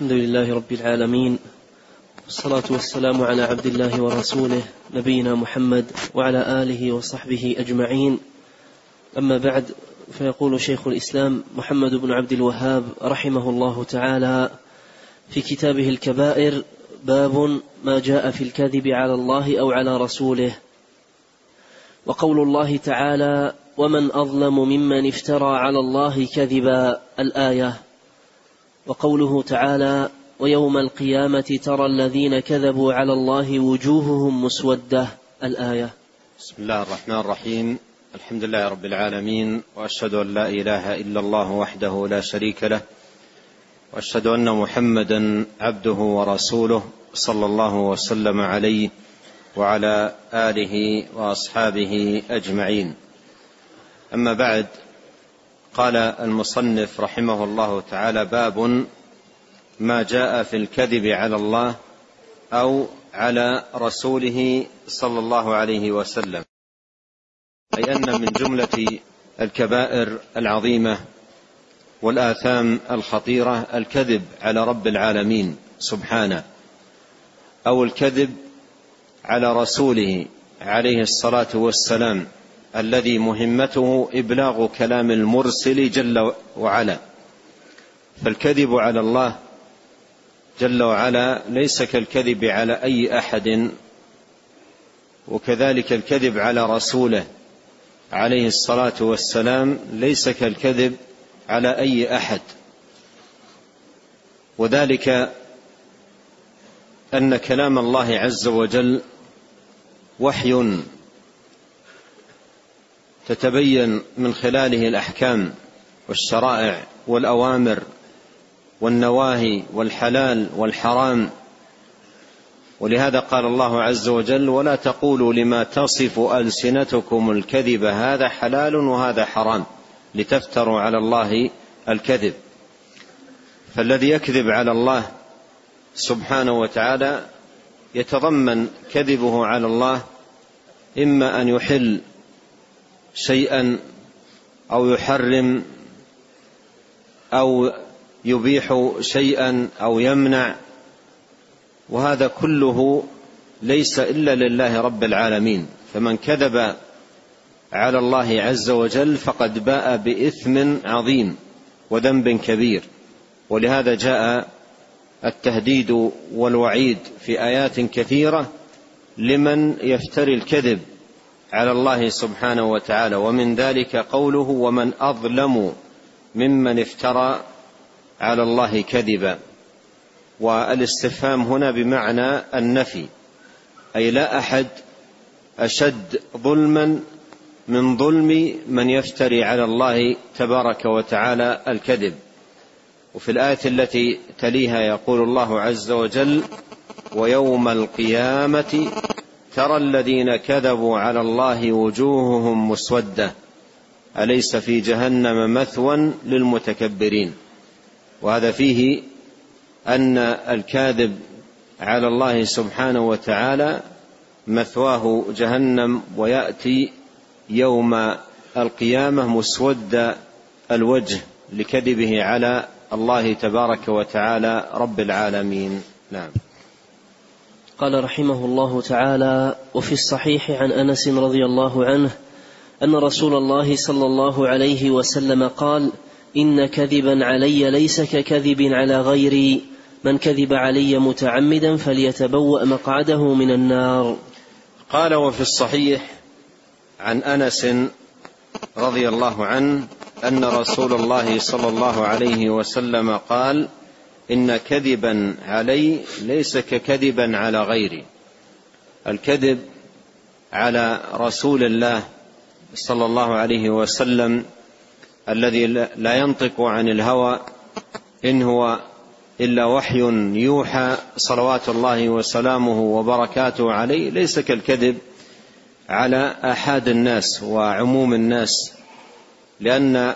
الحمد لله رب العالمين والصلاة والسلام على عبد الله ورسوله نبينا محمد وعلى آله وصحبه أجمعين. أما بعد فيقول شيخ الإسلام محمد بن عبد الوهاب رحمه الله تعالى في كتابه الكبائر باب ما جاء في الكذب على الله أو على رسوله. وقول الله تعالى ومن أظلم ممن افترى على الله كذبا الآية. وقوله تعالى ويوم القيامة ترى الذين كذبوا على الله وجوههم مسودة. الآية. بسم الله الرحمن الرحيم. الحمد لله رب العالمين وأشهد أن لا إله إلا الله وحده لا شريك له وأشهد أن محمدا عبده ورسوله صلى الله وسلم عليه وعلى آله وأصحابه أجمعين. أما بعد قال المصنف رحمه الله تعالى باب ما جاء في الكذب على الله أو على رسوله صلى الله عليه وسلم. أي أن من جملة الكبائر العظيمة والآثام الخطيرة الكذب على رب العالمين سبحانه أو الكذب على رسوله عليه الصلاة والسلام. الذي مهمته إبلاغ كلام المرسل جل وعلا. فالكذب على الله جل وعلا ليس كالكذب على أي أحد وكذلك الكذب على رسوله عليه الصلاة والسلام ليس كالكذب على أي أحد. وذلك أن كلام الله عز وجل وحي تتبين من خلاله الأحكام والشرائع والأوامر والنواهي والحلال والحرام. ولهذا قال الله عز وجل ولا تقولوا لما تصف ألسنتكم الكذب هذا حلال وهذا حرام لتفتروا على الله الكذب فالذي يكذب على الله سبحانه وتعالى يتضمن كذبه على الله إما أن يحل شيئا أو يحرم أو يبيح شيئا أو يمنع وهذا كله ليس إلا لله رب العالمين. فمن كذب على الله عز وجل فقد باء بإثم عظيم وذنب كبير. ولهذا جاء التهديد والوعيد في آيات كثيرة لمن يفتري الكذب. على الله سبحانه وتعالى. ومن ذلك قوله ومن أظلم ممن افترى على الله كذبا. والاستفهام هنا بمعنى النفي. أي لا أحد أشد ظلما من ظلم من يفتري على الله تبارك وتعالى الكذب. وفي الآية التي تليها يقول الله عز وجل ويوم القيامة ترى الذين كذبوا على الله وجوههم مسودة. أليس في جهنم مثوى للمتكبرين؟ وهذا فيه أن الكاذب على الله سبحانه وتعالى مثواه جهنم ويأتي يوم القيامة مسود الوجه لكذبه على الله تبارك وتعالى رب العالمين. نعم. قال رحمه الله تعالى وفي الصحيح عن أنس رضي الله عنه أن رسول الله صلى الله عليه وسلم قال إن كذبا علي ليس ككذب على غيري من كذب علي متعمدا فليتبوأ مقعده من النار. قال وفي الصحيح عن أنس رضي الله عنه أن رسول الله صلى الله عليه وسلم قال إن كذبا علي ليس ككذبا على غيري. الكذب على رسول الله صلى الله عليه وسلم الذي لا ينطق عن الهوى إن هو إلا وحي يوحى صلوات الله وسلامه وبركاته عليه ليس كالكذب على احاد الناس وعموم الناس لأن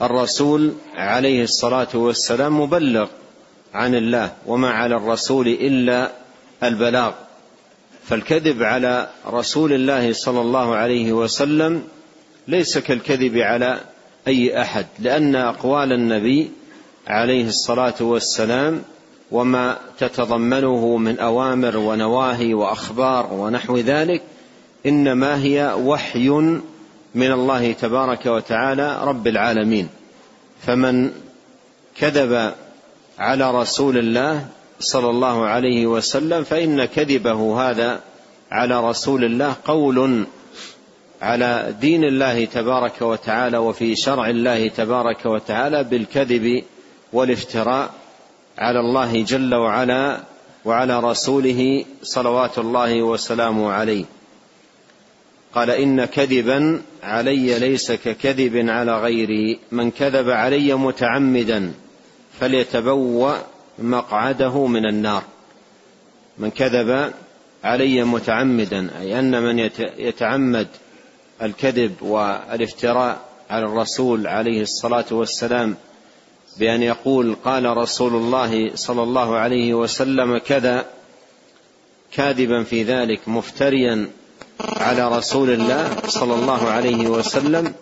الرسول عليه الصلاة والسلام مبلغ عن الله وما على الرسول إلا البلاغ. فالكذب على رسول الله صلى الله عليه وسلم ليس كالكذب على أي أحد لأن أقوال النبي عليه الصلاة والسلام وما تتضمنه من أوامر ونواهي وأخبار ونحو ذلك إنما هي وحي من الله تبارك وتعالى رب العالمين. فمن كذب على رسول الله صلى الله عليه وسلم فإن كذبه هذا على رسول الله قول على دين الله تبارك وتعالى وفي شرع الله تبارك وتعالى بالكذب والافتراء على الله جل وعلا وعلى رسوله صلوات الله وسلامه عليه. قال إن كذبا علي ليس ككذب على غيري. من كذب علي متعمدا فليتبوأ مقعده من النار. من كذب علي متعمدا أي أن من يتعمد الكذب والافتراء على الرسول عليه الصلاة والسلام بأن يقول قال رسول الله صلى الله عليه وسلم كذا كاذبا في ذلك مفتريا على رسول الله صلى الله عليه وسلم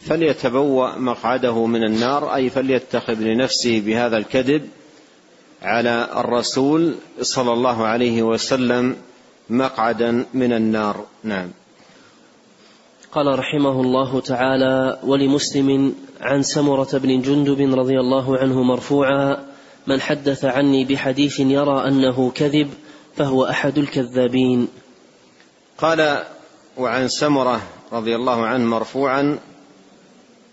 فليتبوأ مقعده من النار أي فليتخذ لنفسه بهذا الكذب على الرسول صلى الله عليه وسلم مقعدا من النار. نعم. قال رحمه الله تعالى ولمسلم عن سمرة بن جندب رضي الله عنه مرفوعا من حدث عني بحديث يرى أنه كذب فهو أحد الكذابين. قال وعن سمرة رضي الله عنه مرفوعا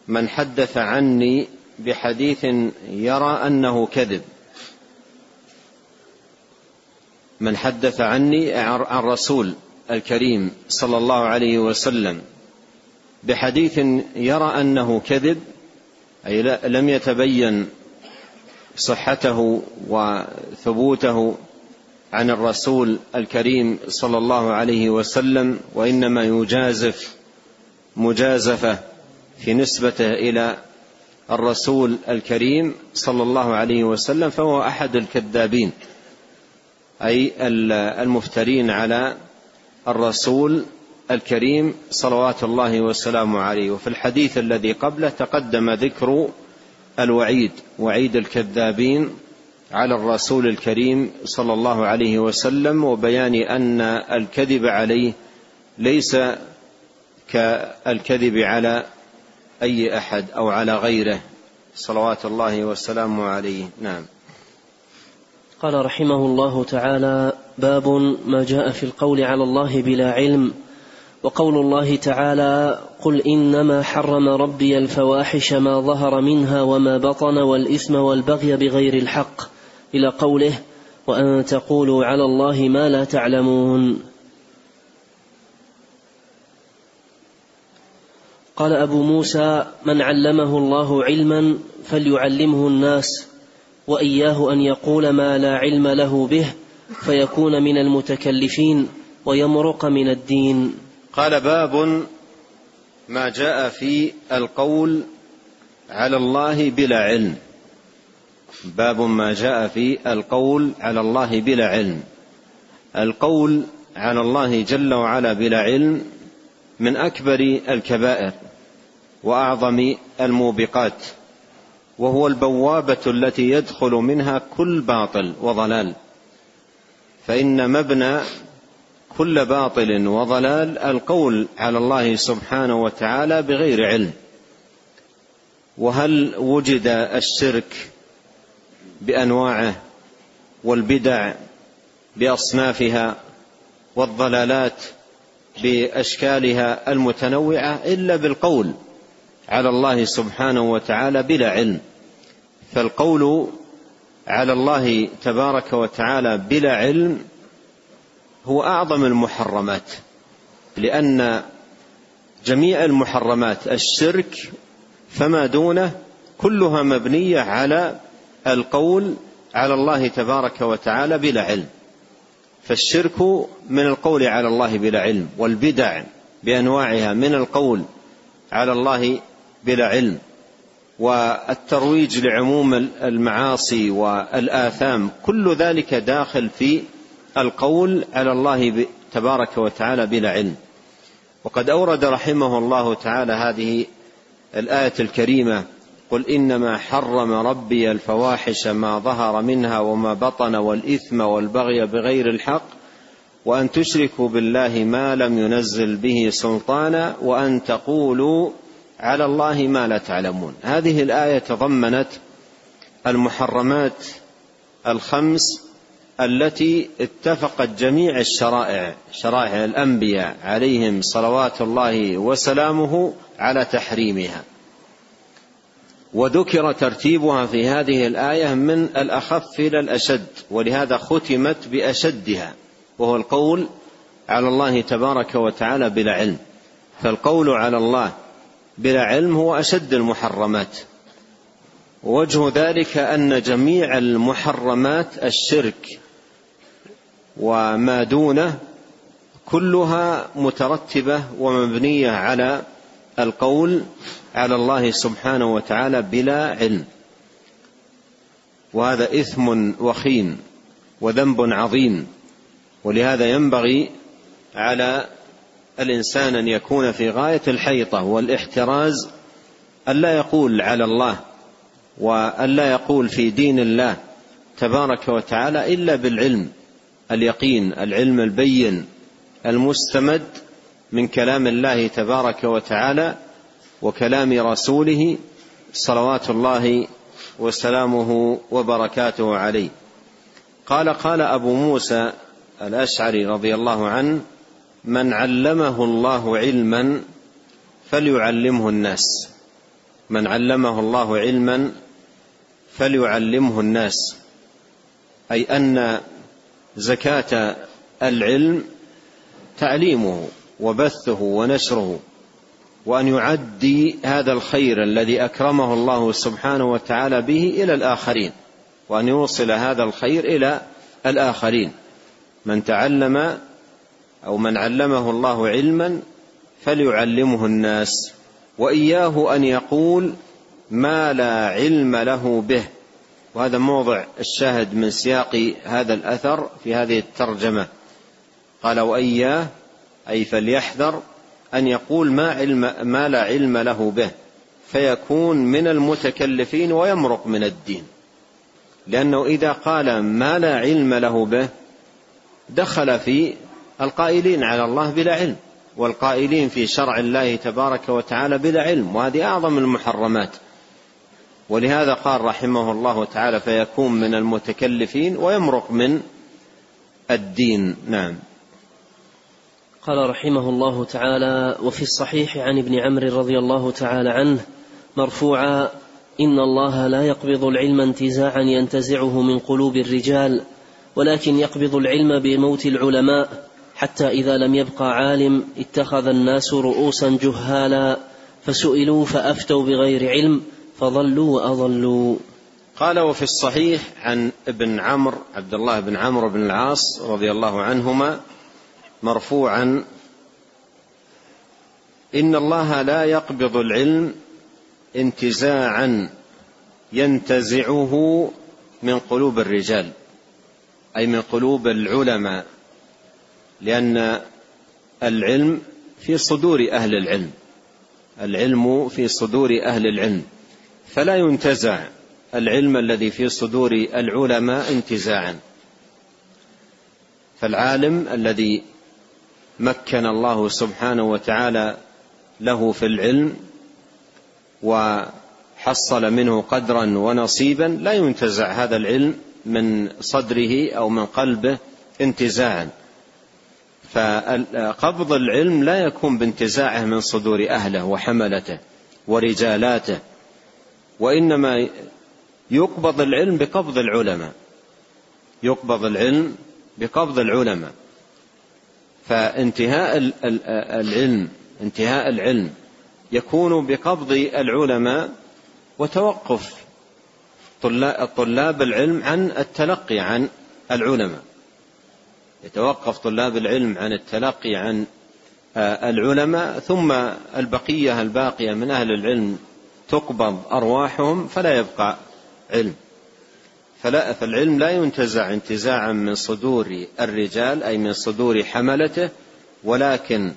من حدث عني بحديث يرى أنه كذب. من حدث عني عن رسول الكريم صلى الله عليه وسلم بحديث يرى أنه كذب أي لم يتبين صحته وثبوته عن الرسول الكريم صلى الله عليه وسلم وإنما يجازف مجازفة في نسبته إلى الرسول الكريم صلى الله عليه وسلم فهو أحد الكذابين أي المفترين على الرسول الكريم صلوات الله وسلامه عليه. وفي الحديث الذي قبله تقدم ذكر الوعيد وعيد الكذابين على الرسول الكريم صلى الله عليه وسلم وبيان أن الكذب عليه ليس كالكذب على أي أحد أو على غيره. صلوات الله وسلامه عليه. نعم. قال رحمه الله تعالى باب ما جاء في القول على الله بلا علم وقول الله تعالى قل إنما حرم ربي الفواحش ما ظهر منها وما بطن والإثم والبغي بغير الحق. إلى قوله وأن تقولوا على الله ما لا تعلمون قال أبو موسى من علمه الله علما فليعلمه الناس وإياه أن يقول ما لا علم له به فيكون من المتكلفين ويمرق من الدين قال باب ما جاء في القول على الله بلا علم باب ما جاء في القول على الله بلا علم. القول على الله جل وعلا بلا علم من أكبر الكبائر وأعظم الموبقات وهو البوابة التي يدخل منها كل باطل وضلال. فإن مبنى كل باطل وضلال القول على الله سبحانه وتعالى بغير علم. وهل وجد الشرك بأنواعه والبدع بأصنافها والضلالات بأشكالها المتنوعة إلا بالقول على الله سبحانه وتعالى بلا علم. فالقول على الله تبارك وتعالى بلا علم هو أعظم المحرمات لأن جميع المحرمات الشرك فما دونه كلها مبنية على القول على الله تبارك وتعالى بلا علم فالشرك من القول على الله بلا علم والبدع بأنواعها من القول على الله بلا علم والترويج لعموم المعاصي والآثام كل ذلك داخل في القول على الله تبارك وتعالى بلا علم. وقد أورد رحمه الله تعالى هذه الآية الكريمة قل إنما حرم ربي الفواحش ما ظهر منها وما بطن والإثم والبغي بغير الحق وأن تشركوا بالله ما لم ينزل به سلطانا وأن تقولوا على الله ما لا تعلمون. هذه الآية تضمنت المحرمات الخمس التي اتفقت جميع الشرائع شرائع الأنبياء عليهم صلوات الله وسلامه على تحريمها. وذكر ترتيبها في هذه الآية من الأخف إلى الأشد ولهذا ختمت بأشدها وهو القول على الله تبارك وتعالى بلا علم. فالقول على الله بلا علم هو أشد المحرمات. وجه ذلك أن جميع المحرمات الشرك وما دونه كلها مترتبة ومبنية على القول على الله سبحانه وتعالى بلا علم. وهذا إثم وخيم وذنب عظيم. ولهذا ينبغي على الإنسان أن يكون في غاية الحيطة والاحتراز الا يقول على الله والا يقول في دين الله تبارك وتعالى إلا بالعلم اليقين العلم البين المستمد من كلام الله تبارك وتعالى وكلام رسوله صلوات الله وسلامه وبركاته عليه. قال قال أبو موسى الأشعري رضي الله عنه من علمه الله علما فليعلمه الناس. من علمه الله علما فليعلمه الناس. أي أن زكاة العلم تعليمه. وبثه ونشره وأن يعدي هذا الخير الذي أكرمه الله سبحانه وتعالى به إلى الآخرين وأن يوصل هذا الخير إلى الآخرين. من تعلم أو من علمه الله علما فليعلمه الناس وإياه أن يقول ما لا علم له به. وهذا موضع الشاهد من سياق هذا الأثر في هذه الترجمة. قال وإياه أي فليحذر أن يقول ما علم ما لا علم له به فيكون من المتكلفين ويمرق من الدين. لأنه إذا قال ما لا علم له به دخل في القائلين على الله بلا علم والقائلين في شرع الله تبارك وتعالى بلا علم وهذه أعظم المحرمات. ولهذا قال رحمه الله تعالى فيكون من المتكلفين ويمرق من الدين. نعم. قال رحمه الله تعالى وفي الصحيح عن ابن عمرو رضي الله تعالى عنه مرفوعا إن الله لا يقبض العلم انتزاعا ينتزعه من قلوب الرجال ولكن يقبض العلم بموت العلماء حتى إذا لم يبقى عالم اتخذ الناس رؤوسا جهالا فسئلوا فأفتوا بغير علم فضلوا وأضلوا. قال وفي الصحيح عن ابن عمرو عبد الله بن عمرو بن العاص رضي الله عنهما مرفوعا إن الله لا يقبض العلم انتزاعا ينتزعه من قلوب الرجال أي من قلوب العلماء لأن العلم في صدور أهل العلم العلم في صدور أهل العلم فلا ينتزع العلم الذي في صدور العلماء انتزاعا. فالعالم الذي مكن الله سبحانه وتعالى له في العلم وحصل منه قدرا ونصيبا لا ينتزع هذا العلم من صدره أو من قلبه انتزاعا. فقبض العلم لا يكون بانتزاعه من صدور أهله وحملته ورجالاته وإنما يقبض العلم بقبض العلماء يقبض العلم بقبض العلماء. فانتهاء العلم انتهاء العلم يكون بقبض العلماء وتوقف طلاب العلم عن التلقي عن العلماء. يتوقف طلاب العلم عن التلقي عن العلماء ثم البقية الباقية من أهل العلم تقبض أرواحهم فلا يبقى علم. فلا فالعلم لا ينتزع انتزاعا من صدور الرجال أي من صدور حملته ولكن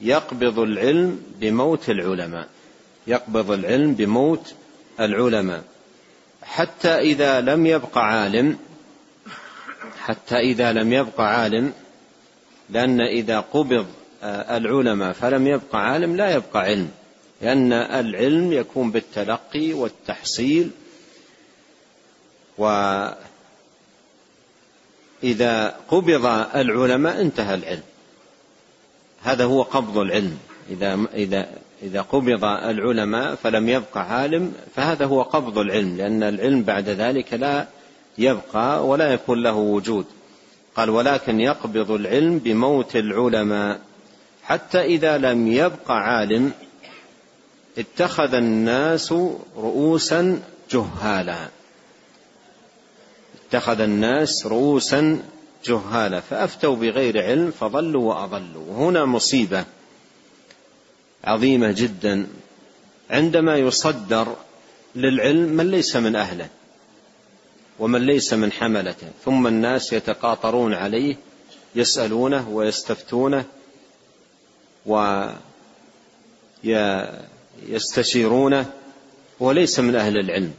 يقبض العلم بموت العلماء. يقبض العلم بموت العلماء. حتى إذا لم يبق عالم حتى إذا لم يبق عالم لأن إذا قبض العلماء فلم يبق عالم لا يبقى علم لأن العلم يكون بالتلقي والتحصيل وإذا قبض العلماء انتهى العلم. هذا هو قبض العلم. إذا إذا إذا قبض العلماء فلم يبق عالم فهذا هو قبض العلم لأن العلم بعد ذلك لا يبقى ولا يكون له وجود. قال ولكن يقبض العلم بموت العلماء حتى إذا لم يبق عالم اتخذ الناس رؤوسا جهالا. اتخذ الناس رؤوسا جهالا فأفتوا بغير علم فضلوا وأضلوا. وهنا مصيبة عظيمة جدا. عندما يصدر للعلم من ليس من أهله ومن ليس من حملته ثم الناس يتقاطرون عليه يسألونه ويستفتونه ويستشيرونه وليس من أهل العلم.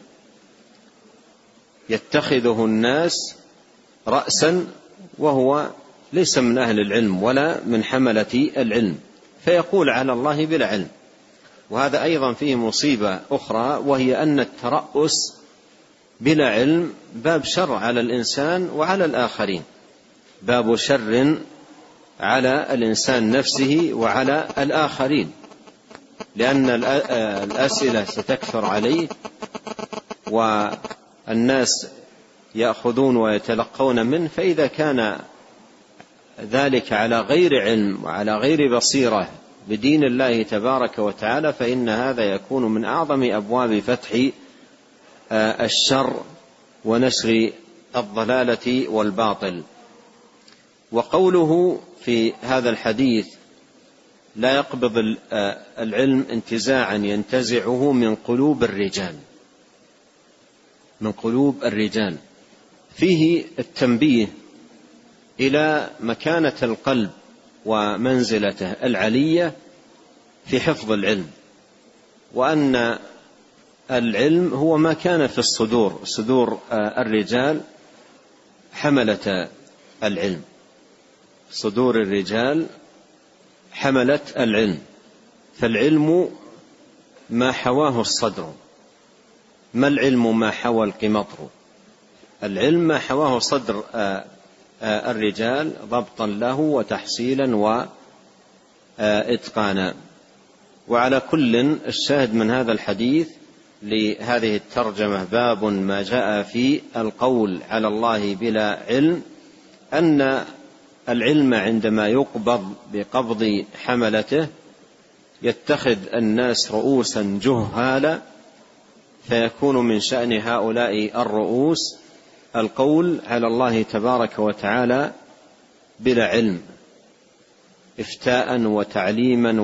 يتخذه الناس راسا وهو ليس من أهل العلم ولا من حملة العلم. فيقول على الله بلا علم. وهذا أيضا فيه مصيبة أخرى وهي أن الترأس بلا علم باب شر على الإنسان وعلى الآخرين. باب شر على الإنسان نفسه وعلى الآخرين. لأن الأسئلة ستكثر عليه والناس يأخذون ويتلقون منه فإذا كان ذلك على غير علم وعلى غير بصيرة بدين الله تبارك وتعالى فإن هذا يكون من أعظم أبواب فتح آه، الشر ونشر الضلالة والباطل. وقوله في هذا الحديث لا يقبض آه، العلم انتزاعا ينتزعه من قلوب الرجال. من قلوب الرجال. فيه التنبيه إلى مكانة القلب ومنزلته العلية في حفظ العلم وأن العلم هو ما كان في الصدور صدور آه، الرجال حملة العلم. صدور الرجال حمله العلم فالعلم ما حواه الصدر. ما العلم ما حوى القمطر؟ العلم ما حواه صدر آه، آه، الرجال ضبطا له وتحصيلا واتقانا وعلى كل الشاهد من هذا الحديث لهذه الترجمة باب ما جاء في القول على الله بلا علم أن العلم عندما يقبض بقبض حملته يتخذ الناس رؤوسا جهالا فيكون من شأن هؤلاء الرؤوس القول على الله تبارك وتعالى بلا علم افتاء وتعليما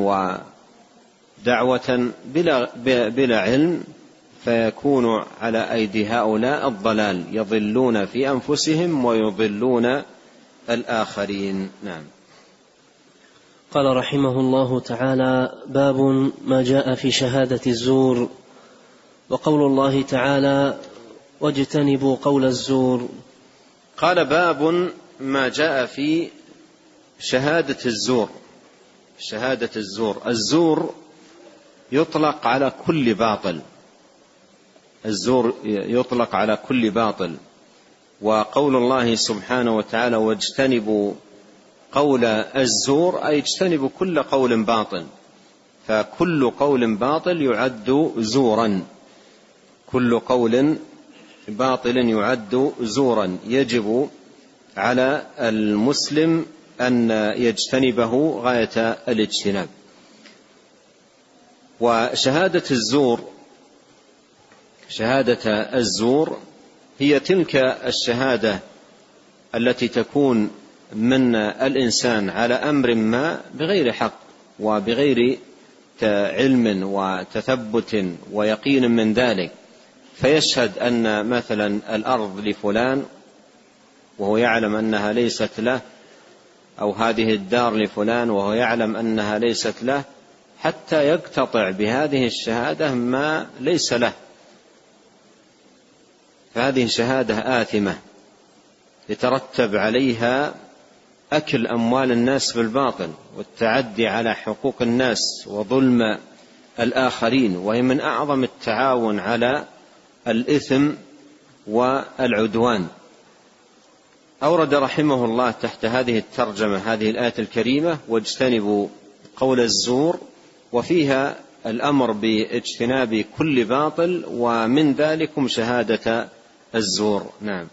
ودعوه بلا بلا علم فيكون على أيدي هؤلاء الضلال يضلون في أنفسهم ويضلون الآخرين. نعم. قال رحمه الله تعالى باب ما جاء في شهادة الزور وقول الله تعالى واجتنبوا قول الزور. قال باب ما جاء في شهادة الزور. شهادة الزور. الزور يطلق على كل باطل. الزور يطلق على كل باطل. وقول الله سبحانه وتعالى واجتنبوا قول الزور أي اجتنبوا كل قول باطل. فكل قول باطل يعد زورا. كل قول باطل يعد زورا. يجب على المسلم أن يجتنبه غاية الاجتناب. وشهادة الزور شهادة الزور هي تلك الشهادة التي تكون من الإنسان على أمر ما بغير حق وبغير علم وتثبت ويقين من ذلك. فيشهد أن مثلا الأرض لفلان وهو يعلم أنها ليست له أو هذه الدار لفلان وهو يعلم أنها ليست له حتى يقتطع بهذه الشهادة ما ليس له. فهذه شهادة آثمة يترتب عليها أكل أموال الناس بالباطل والتعدي على حقوق الناس وظلم الآخرين وهي من أعظم التعاون على الإثم والعدوان. أورد رحمه الله تحت هذه الترجمة هذه الآية الكريمة واجتنبوا قول الزور وفيها الأمر باجتناب كل باطل ومن ذلكم شهادة الزور. نعم.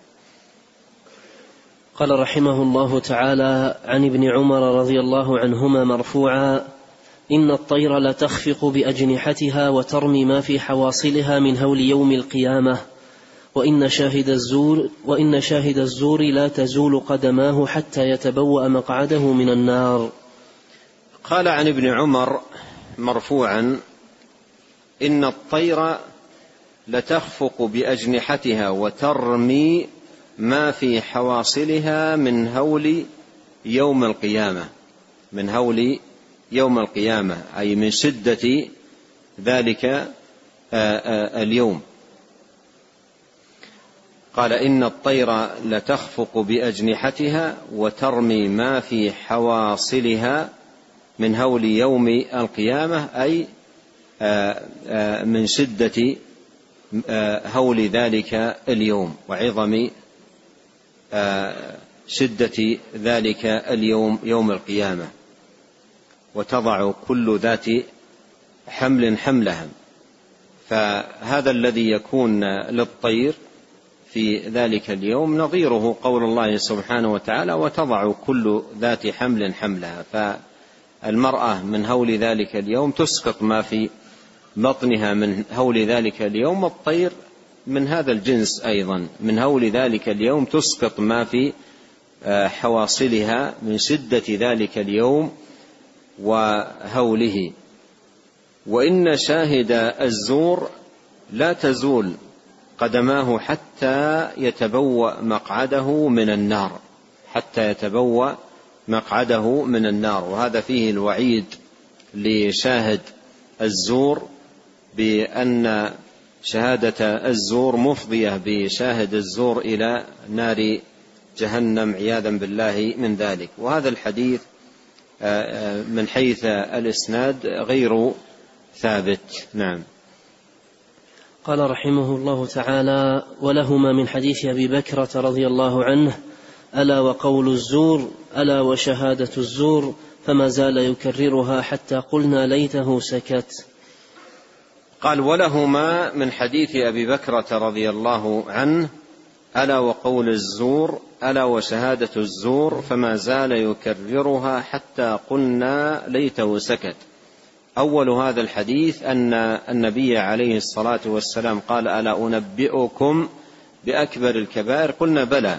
قال رحمه الله تعالى عن ابن عمر رضي الله عنهما مرفوعا إن الطير لتخفق بأجنحتها وترمي ما في حواصلها من هول يوم القيامة وإن شاهد الزور وإن شاهد الزور لا تزول قدماه حتى يتبوأ مقعده من النار. قال عن ابن عمر مرفوعا إن الطير لتخفق بأجنحتها وترمي ما في حواصلها من هول يوم القيامة من هول يوم القيامة أي من شدة ذلك آه، آه، اليوم. قال إن الطير لتخفق بأجنحتها وترمي ما في حواصلها من هول يوم القيامة أي آه، من شدة هول ذلك اليوم. وعظم شدة ذلك اليوم يوم القيامة. وتضع كل ذات حمل حملها. فهذا الذي يكون للطير في ذلك اليوم نظيره قول الله سبحانه وتعالى وتضع كل ذات حمل حملها فالمرأة من هول ذلك اليوم تسقط ما في بطنها من هول ذلك اليوم الطير من هذا الجنس أيضا. من هول ذلك اليوم تسقط ما في آه، حواصلها من شدة ذلك اليوم. وهوله. وإن شاهد الزور لا تزول قدماه حتى يتبوأ مقعده من النار. حتى يتبوأ مقعده من النار. وهذا فيه الوعيد لشاهد الزور بأن شهادة الزور مفضية بشاهد الزور إلى نار جهنم عياذا بالله من ذلك. وهذا الحديث من حيث الإسناد غير ثابت. نعم. قال رحمه الله تعالى ولهما من حديث أبي بكرة رضي الله عنه ألا وقول الزور ألا وشهادة الزور فما زال يكررها حتى قلنا ليته سكت. قال ولهما من حديث أبي بكره رضي الله عنه ألا وقول الزور ألا وشهادة الزور فما زال يكررها حتى قلنا ليته سكت. أول هذا الحديث أن النبي عليه الصلاة والسلام قال ألا أنبئكم بأكبر الكبائر؟ قلنا بلى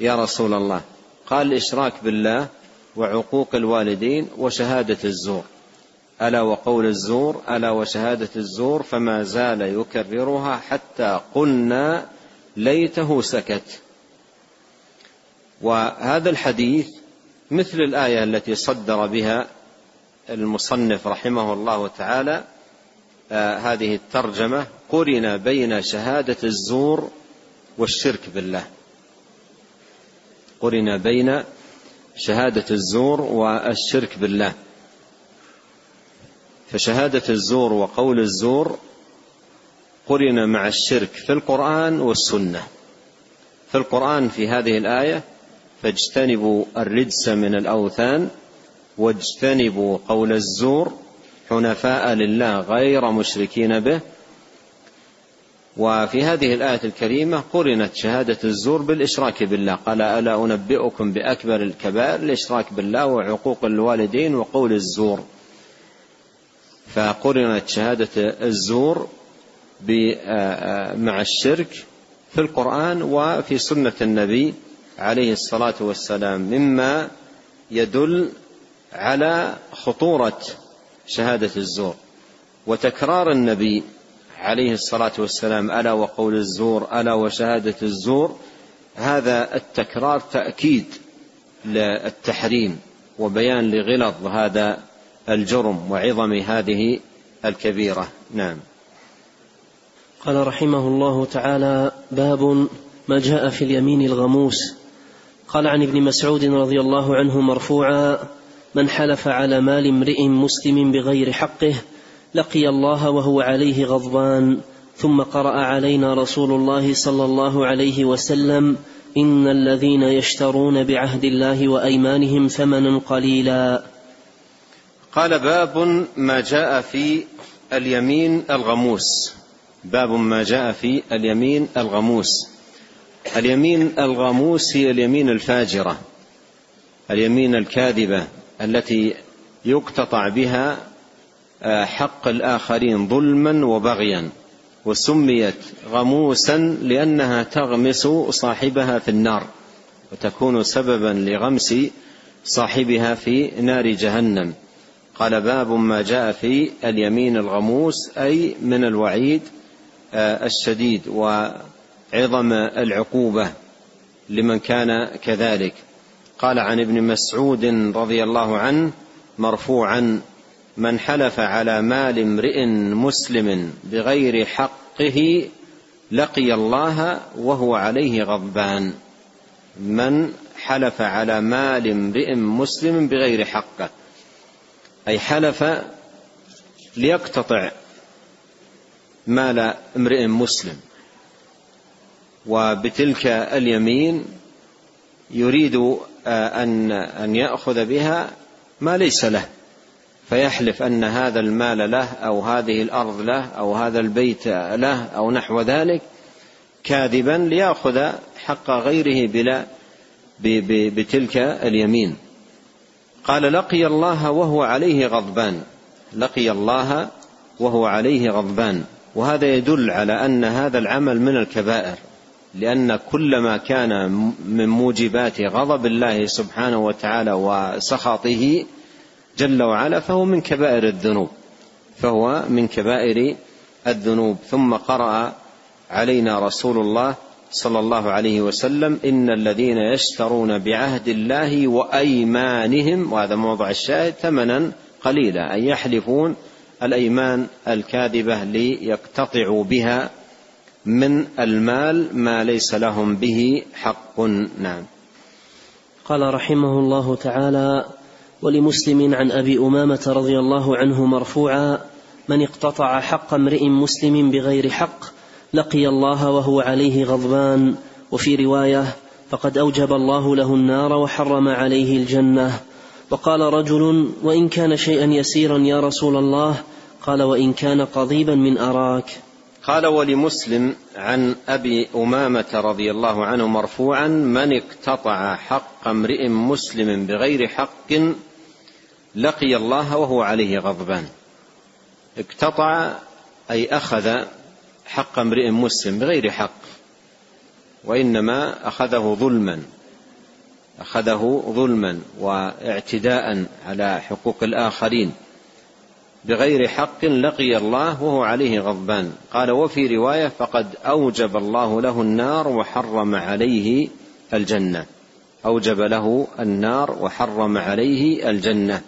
يا رسول الله. قال الإشراك بالله وعقوق الوالدين وشهادة الزور. ألا وقول الزور ألا وشهادة الزور فما زال يكررها حتى قلنا ليته سكت. وهذا الحديث مثل الآية التي صدر بها المصنف رحمه الله تعالى آه هذه الترجمة قرن بين شهادة الزور والشرك بالله. قرن بين شهادة الزور والشرك بالله. فشهادة الزور وقول الزور قرن مع الشرك في القرآن والسنة. في القرآن في هذه الآية فاجتنبوا الرجس من الأوثان واجتنبوا قول الزور حنفاء لله غير مشركين به. وفي هذه الآية الكريمة قرنت شهادة الزور بالإشراك بالله. قال ألا أنبئكم بأكبر الكبائر الإشراك بالله وعقوق الوالدين وقول الزور. فقرنت شهادة الزور مع الشرك في القرآن وفي سنة النبي عليه الصلاة والسلام مما يدل على خطورة شهادة الزور. وتكرار النبي عليه الصلاة والسلام ألا وقول الزور ألا وشهادة الزور هذا التكرار تأكيد للتحريم وبيان لغلظ هذا الجرم وعظم هذه الكبيرة. نعم. قال رحمه الله تعالى باب ما جاء في اليمين الغموس. قال عن ابن مسعود رضي الله عنه مرفوعا من حلف على مال امرئ مسلم بغير حقه لقي الله وهو عليه غضبان ثم قرأ علينا رسول الله صلى الله عليه وسلم إن الذين يشترون بعهد الله وأيمانهم ثمنا قليلا قال باب ما جاء في اليمين الغموس باب ما جاء في اليمين الغموس. اليمين الغموس هي اليمين الفاجرة اليمين الكاذبة التي يقتطع بها آه، حق الآخرين ظلما وبغيا وسميت غموسا لأنها تغمس صاحبها في النار وتكون سببا لغمس صاحبها في نار جهنم. قال باب ما جاء في اليمين الغموس أي من الوعيد الشديد وعظم العقوبة لمن كان كذلك. قال عن ابن مسعود رضي الله عنه مرفوعا من حلف على مال امرئ مسلم بغير حقه لقي الله وهو عليه غضبان. من حلف على مال امرئ مسلم بغير حقه. أي حلف ليقتطع مال امرئ مسلم. وبتلك اليمين يريد آه، أن أن يأخذ بها ما ليس له. فيحلف أن هذا المال له أو هذه الأرض له أو هذا البيت له أو نحو ذلك كاذبا ليأخذ حق غيره بلا بتلك اليمين. قال لقي الله وهو عليه غضبان. لقي الله وهو عليه غضبان. وهذا يدل على أن هذا العمل من الكبائر لأن كل ما كان من موجبات غضب الله سبحانه وتعالى وسخطه جل وعلا فهو من كبائر الذنوب فهو من كبائر الذنوب. ثم قرأ علينا رسول الله صلى الله عليه وسلم إن الذين يشترون بعهد الله وأيمانهم وهذا موضع الشاهد ثمنا قليلا أي يحلفون الأيمان الكاذبة ليقتطعوا بها من المال ما ليس لهم به حق. نعم. قال رحمه الله تعالى ولمسلم عن أبي أمامة رضي الله عنه مرفوعا من اقتطع حق امرئ مسلم بغير حق لقي الله وهو عليه غضبان وفي رواية فقد أوجب الله له النار وحرم عليه الجنة وقال رجل وإن كان شيئا يسيرا يا رسول الله؟ قال وإن كان قضيبا من أراك. قال ولمسلم عن أبي أمامة رضي الله عنه مرفوعا من اقتطع حق امرئ مسلم بغير حق لقي الله وهو عليه غضبان. اقتطع أي أخذ حق امرئ مسلم بغير حق وإنما أخذه ظلما. أخذه ظلما واعتداء على حقوق الآخرين. بغير حق لقي الله وهو عليه غضبان. قال وفي رواية فقد أوجب الله له النار وحرم عليه الجنة. أوجب له النار وحرم عليه الجنة.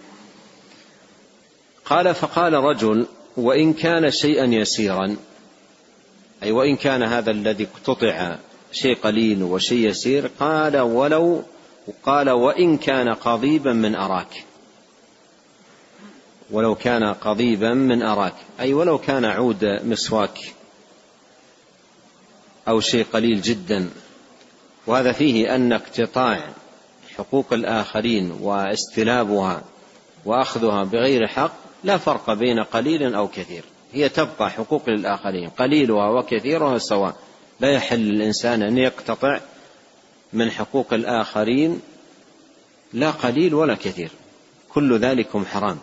قال فقال رجل وإن كان شيئا يسيرا أي وإن كان هذا الذي اقتطع شيء قليل وشيء يسير قال ولو قال وإن كان قضيبا من أراك. ولو كان قضيبا من أراك. أي ولو كان عود مسواك أو شيء قليل جدا. وهذا فيه أن اقتطاع حقوق الآخرين واستلابها وأخذها بغير حق لا فرق بين قليل أو كثير. هي تبقى حقوق للآخرين قليلها وكثيرها سواء. لا يحل للإنسان أن يقتطع من حقوق الآخرين لا قليل ولا كثير كل ذلكم حرام.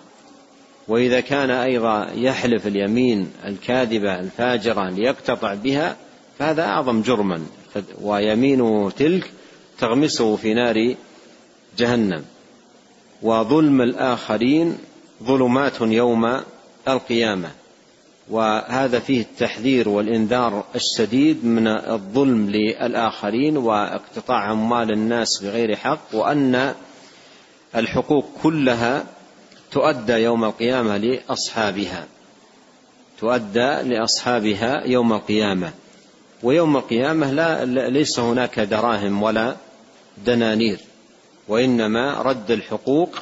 وإذا كان أيضا يحلف اليمين الكاذبة الفاجرة ليقتطع بها فهذا أعظم جرما. ويمينه تلك تغمسه في نار جهنم. وظلم الآخرين ظلمات يوم القيامة. وهذا فيه التحذير والإنذار الشديد من الظلم للآخرين واقتطاع اموال الناس بغير حق وأن الحقوق كلها تؤدى يوم القيامة لأصحابها. تؤدى لأصحابها يوم القيامة. ويوم القيامة لا ليس هناك دراهم ولا دنانير وإنما رد الحقوق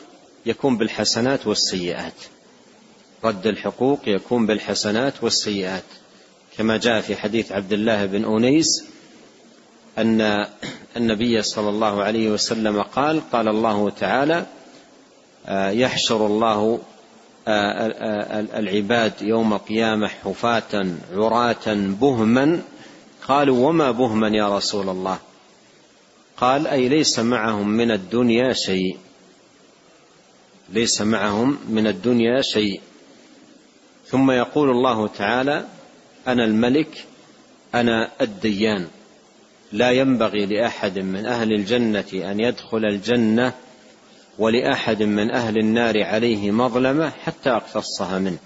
يكون بالحسنات والسيئات. رد الحقوق يكون بالحسنات والسيئات. كما جاء في حديث عبد الله بن أنيس أن النبي صلى الله عليه وسلم قال قال الله تعالى آه، يحشر الله آه، العباد يوم القيامة حفاة عراة بهما. قالوا وما بهما يا رسول الله؟ قال أي ليس معهم من الدنيا شيء. ليس معهم من الدنيا شيء. ثم يقول الله تعالى أنا الملك أنا الديان. لا ينبغي لأحد من أهل الجنة أن يدخل الجنة ولأحد من أهل النار عليه مظلمة حتى اقتصها منه.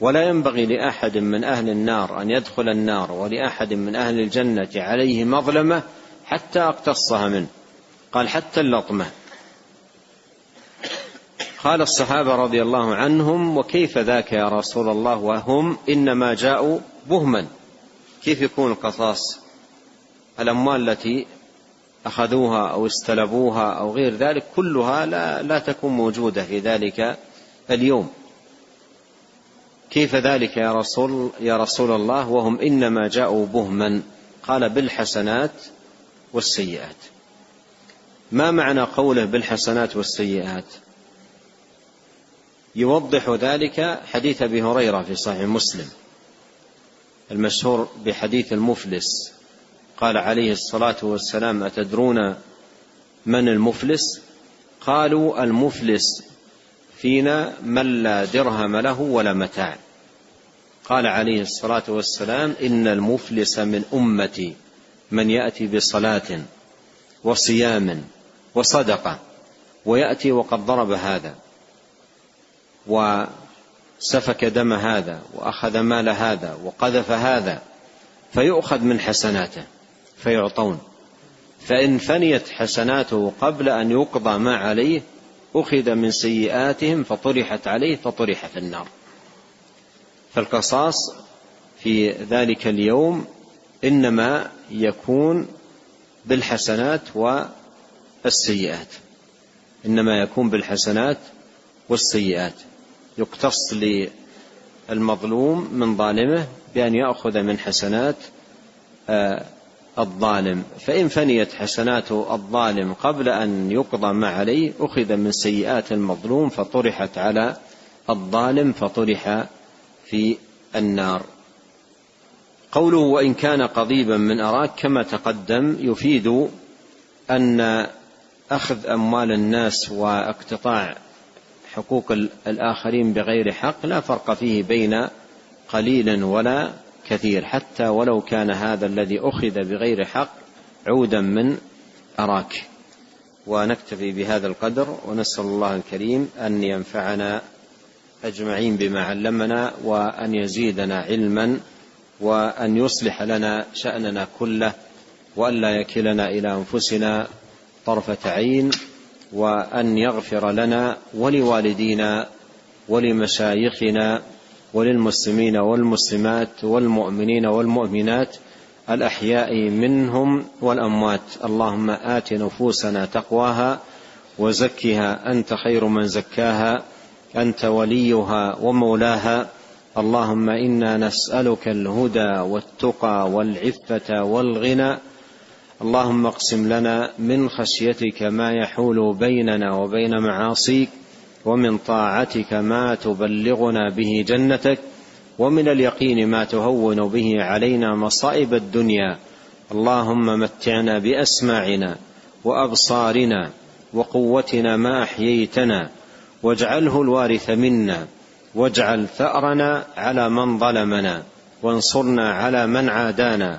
ولا ينبغي لأحد من أهل النار أن يدخل النار ولأحد من أهل الجنة عليه مظلمة حتى اقتصها منه. قال حتى اللطمة. قال الصحابة رضي الله عنهم وكيف ذاك يا رسول الله؟ وهم إنما جاءوا بهما. كيف يكون القصاص؟ الأموال التي أخذوها أو استلبوها أو غير ذلك كلها لا لا تكون موجودة في ذلك اليوم. كيف ذلك يا رسول يا رسول الله؟ وهم إنما جاءوا بهما. قال بالحسنات والسيئات. ما معنى قوله بالحسنات والسيئات؟ يوضح ذلك حديث أبي هريرة في صحيح مسلم المشهور بحديث المفلس. قال عليه الصلاة والسلام أتدرون من المفلس؟ قالوا المفلس فينا من لا درهم له ولا متاع. قال عليه الصلاة والسلام إن المفلس من أمتي من يأتي بصلاة وصيام وصدقة ويأتي وقد ضرب هذا. وسفك دم هذا وأخذ مال هذا وقذف هذا فيؤخذ من حسناته فيعطون. فإن فنيت حسناته قبل أن يقضى ما عليه أخذ من سيئاتهم فطرحت عليه فطرح في النار. فالقصاص في ذلك اليوم إنما يكون بالحسنات والسيئات. إنما يكون بالحسنات والسيئات. يقتص للمظلوم من ظالمه بأن يأخذ من حسنات آه، الظالم. فإن فنيت حسنات الظالم قبل أن يقضى ما عليه أخذ من سيئات المظلوم فطرحت على الظالم فطرح في النار. قوله وإن كان قضيبا من أراك كما تقدم يفيد أن أخذ أموال الناس واقتطاع حقوق الآخرين بغير حق لا فرق فيه بين قليل ولا كثير حتى ولو كان هذا الذي أخذ بغير حق عودا من أراك. ونكتفي بهذا القدر ونسأل الله الكريم أن ينفعنا أجمعين بما علمنا وأن يزيدنا علما وأن يصلح لنا شأننا كله وأن لا يكلنا إلى أنفسنا طرفة عين. وأن يغفر لنا ولوالدينا ولمشايخنا وللمسلمين والمسلمات والمؤمنين والمؤمنات الأحياء منهم والأموات. اللهم آت نفوسنا تقواها وزكها. أنت خير من زكاها. أنت وليها ومولاها. اللهم إنا نسألك الهدى والتقى والعفة والغنى. اللهم اقسم لنا من خشيتك ما يحول بيننا وبين معاصيك ومن طاعتك ما تبلغنا به جنتك ومن اليقين ما تهون به علينا مصائب الدنيا. اللهم متعنا بأسماعنا وأبصارنا وقوتنا ما أحييتنا واجعله الوارث منا واجعل ثأرنا على من ظلمنا وانصرنا على من عادانا.